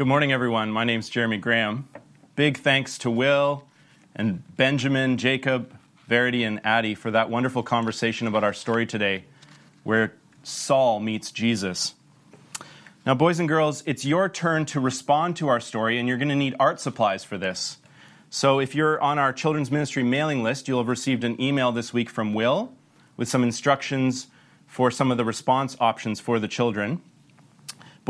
Good morning, everyone. My name's Jeremy Graham. Big thanks to Will and Benjamin, Jacob, Verity, and Addie for that wonderful conversation about our story today, where Saul meets Jesus. Now, boys and girls, it's your turn to respond to our story, and you're going to need art supplies for this. So, if you're on our children's ministry mailing list, you'll have received an email this week from Will with some instructions for some of the response options for the children.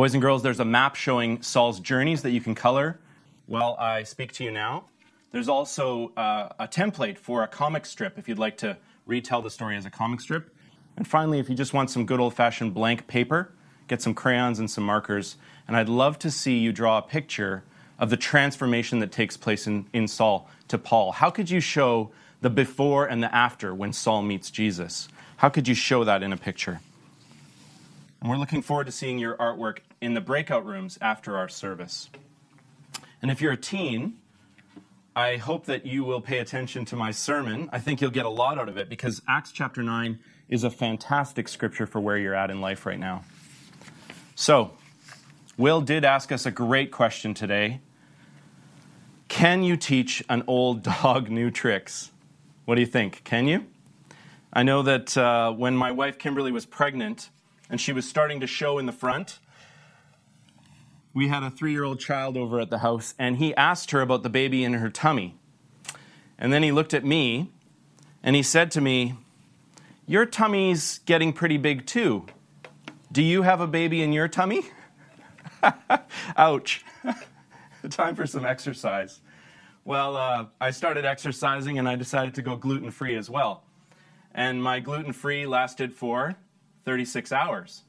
Boys and girls, there's a map showing Saul's journeys that you can color while I speak to you now. There's also uh, a template for a comic strip if you'd like to retell the story as a comic strip. And finally, if you just want some good old fashioned blank paper, get some crayons and some markers. And I'd love to see you draw a picture of the transformation that takes place in, in Saul to Paul. How could you show the before and the after when Saul meets Jesus? How could you show that in a picture? And we're looking forward to seeing your artwork in the breakout rooms after our service. And if you're a teen, I hope that you will pay attention to my sermon. I think you'll get a lot out of it because Acts chapter 9 is a fantastic scripture for where you're at in life right now. So, Will did ask us a great question today. Can you teach an old dog new tricks? What do you think? Can you? I know that uh, when my wife Kimberly was pregnant, and she was starting to show in the front. We had a three year old child over at the house, and he asked her about the baby in her tummy. And then he looked at me and he said to me, Your tummy's getting pretty big too. Do you have a baby in your tummy? Ouch. Time for some exercise. Well, uh, I started exercising and I decided to go gluten free as well. And my gluten free lasted for 36 hours.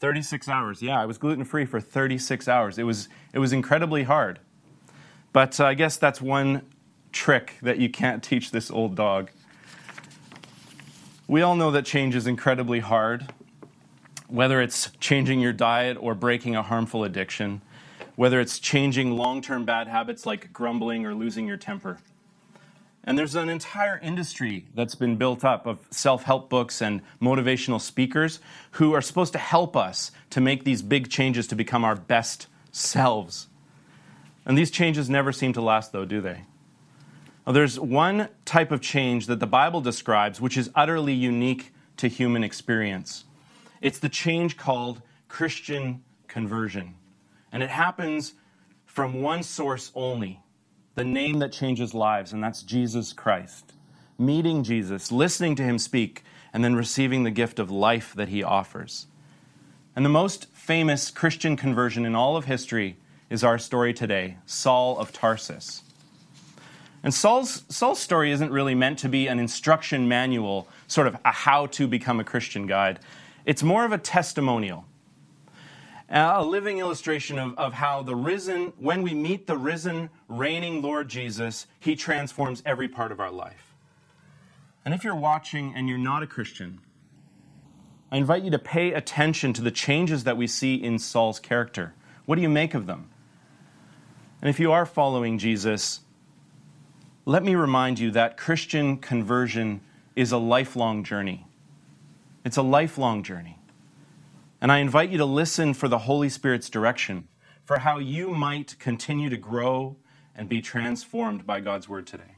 36 hours. Yeah, I was gluten free for 36 hours. It was, it was incredibly hard. But uh, I guess that's one trick that you can't teach this old dog. We all know that change is incredibly hard, whether it's changing your diet or breaking a harmful addiction, whether it's changing long term bad habits like grumbling or losing your temper. And there's an entire industry that's been built up of self help books and motivational speakers who are supposed to help us to make these big changes to become our best selves. And these changes never seem to last, though, do they? Now, there's one type of change that the Bible describes which is utterly unique to human experience. It's the change called Christian conversion. And it happens from one source only the name that changes lives, and that's Jesus Christ. Meeting Jesus, listening to him speak, and then receiving the gift of life that he offers. And the most famous Christian conversion in all of history is our story today Saul of Tarsus. And Saul's, Saul's story isn't really meant to be an instruction manual, sort of a how to become a Christian guide. It's more of a testimonial Uh, a living illustration of, of how the risen, when we meet the risen, reigning Lord Jesus, he transforms every part of our life. And if you're watching and you're not a Christian, I invite you to pay attention to the changes that we see in Saul's character. What do you make of them? And if you are following Jesus, let me remind you that Christian conversion is a lifelong journey. It's a lifelong journey. And I invite you to listen for the Holy Spirit's direction for how you might continue to grow and be transformed by God's word today.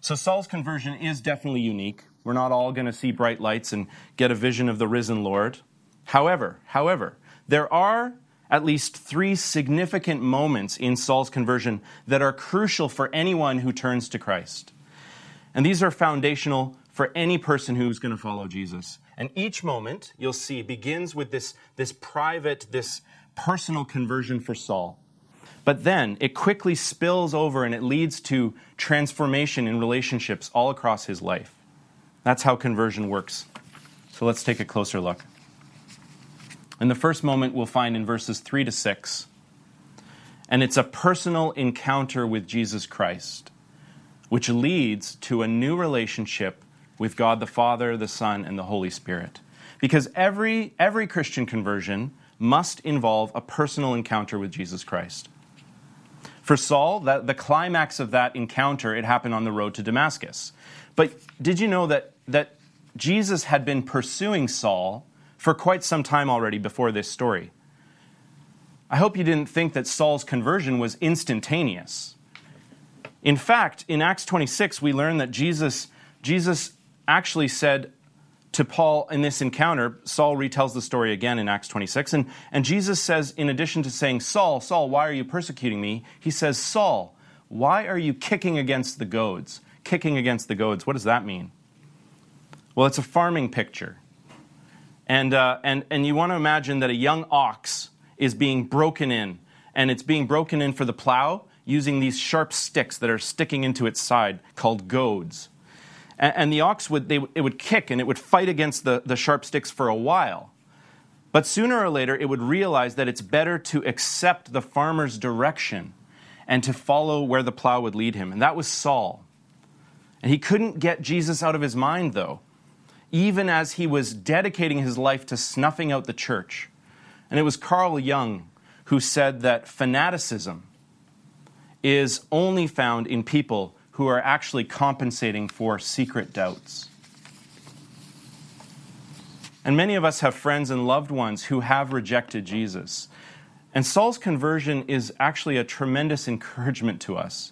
So, Saul's conversion is definitely unique. We're not all going to see bright lights and get a vision of the risen Lord. However, however, there are at least three significant moments in Saul's conversion that are crucial for anyone who turns to Christ. And these are foundational for any person who's going to follow Jesus. And each moment, you'll see, begins with this, this private, this personal conversion for Saul. But then it quickly spills over and it leads to transformation in relationships all across his life. That's how conversion works. So let's take a closer look. In the first moment we'll find in verses 3 to 6. And it's a personal encounter with Jesus Christ, which leads to a new relationship with God the Father, the Son, and the Holy Spirit. Because every, every Christian conversion must involve a personal encounter with Jesus Christ. For Saul, that, the climax of that encounter, it happened on the road to Damascus. But did you know that, that Jesus had been pursuing Saul for quite some time already before this story? I hope you didn't think that Saul's conversion was instantaneous. In fact, in Acts 26, we learn that Jesus, Jesus actually said to Paul in this encounter, Saul retells the story again in Acts 26, and, and Jesus says, in addition to saying, Saul, Saul, why are you persecuting me? He says, Saul, why are you kicking against the goads? Kicking against the goads, what does that mean? Well, it's a farming picture. And, uh, and, and you want to imagine that a young ox is being broken in, and it's being broken in for the plow using these sharp sticks that are sticking into its side called goads. And, and the ox would, they, it would kick and it would fight against the, the sharp sticks for a while. But sooner or later, it would realize that it's better to accept the farmer's direction and to follow where the plow would lead him. And that was Saul. And he couldn't get Jesus out of his mind, though, even as he was dedicating his life to snuffing out the church. And it was Carl Jung who said that fanaticism is only found in people who are actually compensating for secret doubts. And many of us have friends and loved ones who have rejected Jesus. And Saul's conversion is actually a tremendous encouragement to us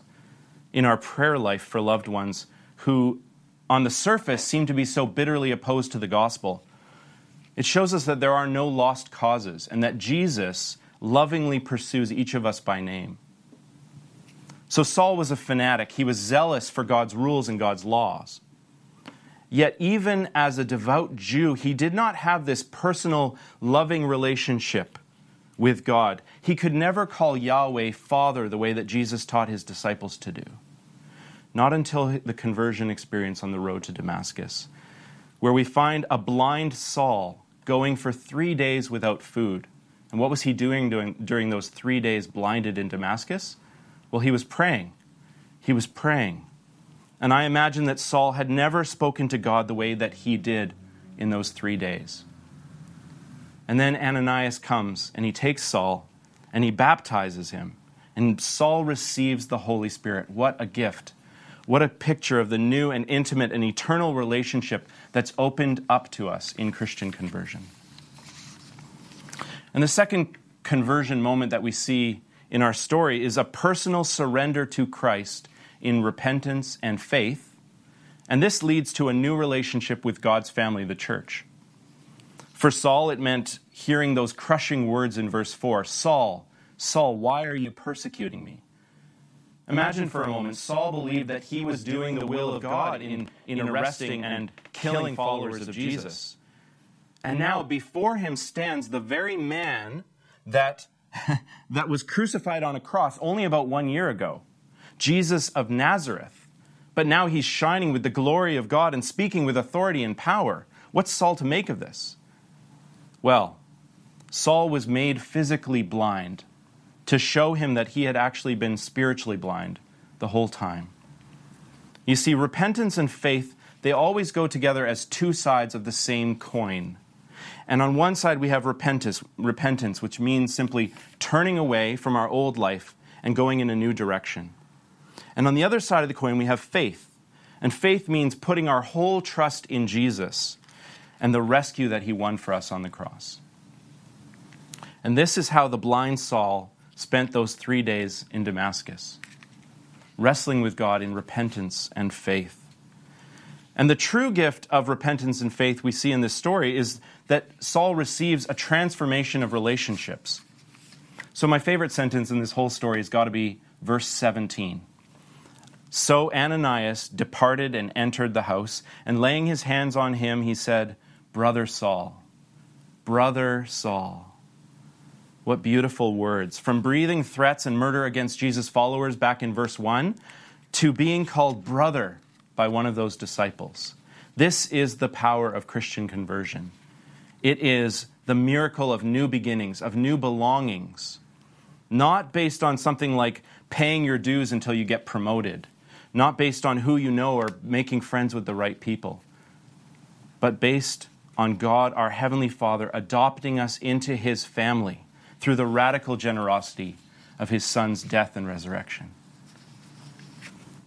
in our prayer life for loved ones who, on the surface, seem to be so bitterly opposed to the gospel. It shows us that there are no lost causes and that Jesus lovingly pursues each of us by name. So Saul was a fanatic. He was zealous for God's rules and God's laws. Yet, even as a devout Jew, he did not have this personal, loving relationship with God. He could never call Yahweh Father the way that Jesus taught his disciples to do. Not until the conversion experience on the road to Damascus, where we find a blind Saul going for three days without food. And what was he doing during, those three days blinded in Damascus? Well, he was praying. He was praying. And I imagine that Saul had never spoken to God the way that he did in those three days. And then Ananias comes and he takes Saul and he baptizes him. And Saul receives the Holy Spirit. What a gift. What a picture of the new and intimate and eternal relationship that's opened up to us in Christian conversion. And the second conversion moment that we see in our story is a personal surrender to Christ in repentance and faith. And this leads to a new relationship with God's family, the church. For Saul, it meant hearing those crushing words in verse 4 Saul, Saul, why are you persecuting me? Imagine for a moment, Saul believed that he was doing the will of God in, in arresting and killing followers of Jesus. And now before him stands the very man that, that was crucified on a cross only about one year ago Jesus of Nazareth. But now he's shining with the glory of God and speaking with authority and power. What's Saul to make of this? Well, Saul was made physically blind to show him that he had actually been spiritually blind the whole time. You see, repentance and faith, they always go together as two sides of the same coin. And on one side, we have repentance, repentance, which means simply turning away from our old life and going in a new direction. And on the other side of the coin, we have faith. And faith means putting our whole trust in Jesus and the rescue that he won for us on the cross. And this is how the blind Saul spent those three days in Damascus, wrestling with God in repentance and faith. And the true gift of repentance and faith we see in this story is that Saul receives a transformation of relationships. So, my favorite sentence in this whole story has got to be verse 17. So Ananias departed and entered the house, and laying his hands on him, he said, Brother Saul, Brother Saul. What beautiful words. From breathing threats and murder against Jesus' followers back in verse 1 to being called brother by one of those disciples. This is the power of Christian conversion. It is the miracle of new beginnings, of new belongings, not based on something like paying your dues until you get promoted, not based on who you know or making friends with the right people, but based on God, our Heavenly Father, adopting us into His family through the radical generosity of His Son's death and resurrection.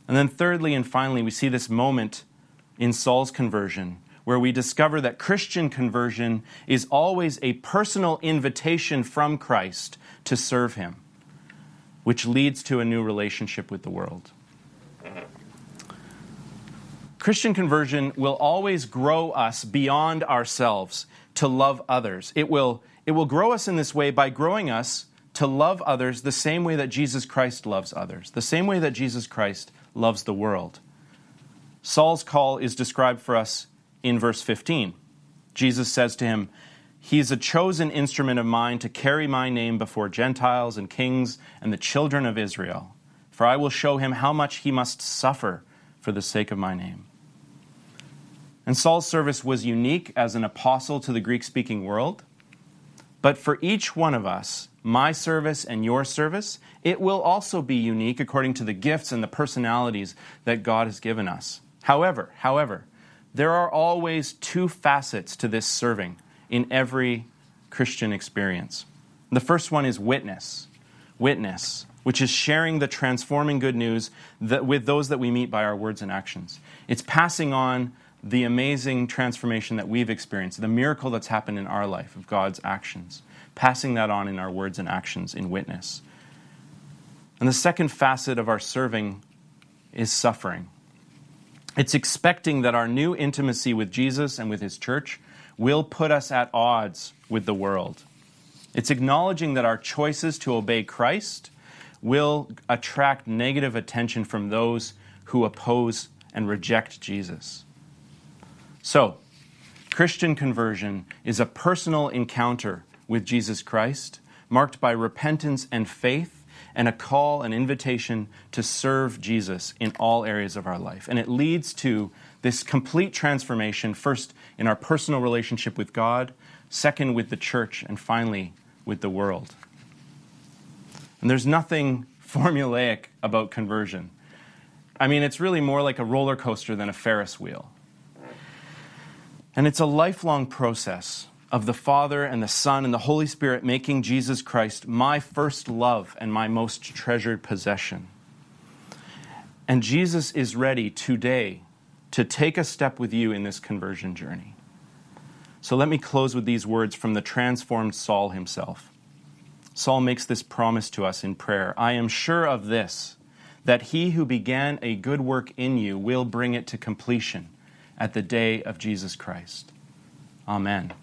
And then, thirdly and finally, we see this moment in Saul's conversion where we discover that Christian conversion is always a personal invitation from Christ to serve Him, which leads to a new relationship with the world. Christian conversion will always grow us beyond ourselves to love others. It will, it will grow us in this way by growing us to love others the same way that Jesus Christ loves others, the same way that Jesus Christ loves the world. Saul's call is described for us in verse 15. Jesus says to him, He is a chosen instrument of mine to carry my name before Gentiles and kings and the children of Israel. For I will show him how much he must suffer for the sake of my name. And Saul's service was unique as an apostle to the Greek speaking world. But for each one of us, my service and your service, it will also be unique according to the gifts and the personalities that God has given us. However, however, there are always two facets to this serving in every Christian experience. The first one is witness. Witness, which is sharing the transforming good news with those that we meet by our words and actions. It's passing on the amazing transformation that we've experienced, the miracle that's happened in our life of God's actions, passing that on in our words and actions in witness. And the second facet of our serving is suffering. It's expecting that our new intimacy with Jesus and with His church will put us at odds with the world. It's acknowledging that our choices to obey Christ will attract negative attention from those who oppose and reject Jesus. So, Christian conversion is a personal encounter with Jesus Christ, marked by repentance and faith, and a call, an invitation to serve Jesus in all areas of our life. And it leads to this complete transformation, first in our personal relationship with God, second with the church, and finally with the world. And there's nothing formulaic about conversion. I mean, it's really more like a roller coaster than a Ferris wheel. And it's a lifelong process of the Father and the Son and the Holy Spirit making Jesus Christ my first love and my most treasured possession. And Jesus is ready today to take a step with you in this conversion journey. So let me close with these words from the transformed Saul himself. Saul makes this promise to us in prayer I am sure of this, that he who began a good work in you will bring it to completion at the day of Jesus Christ. Amen.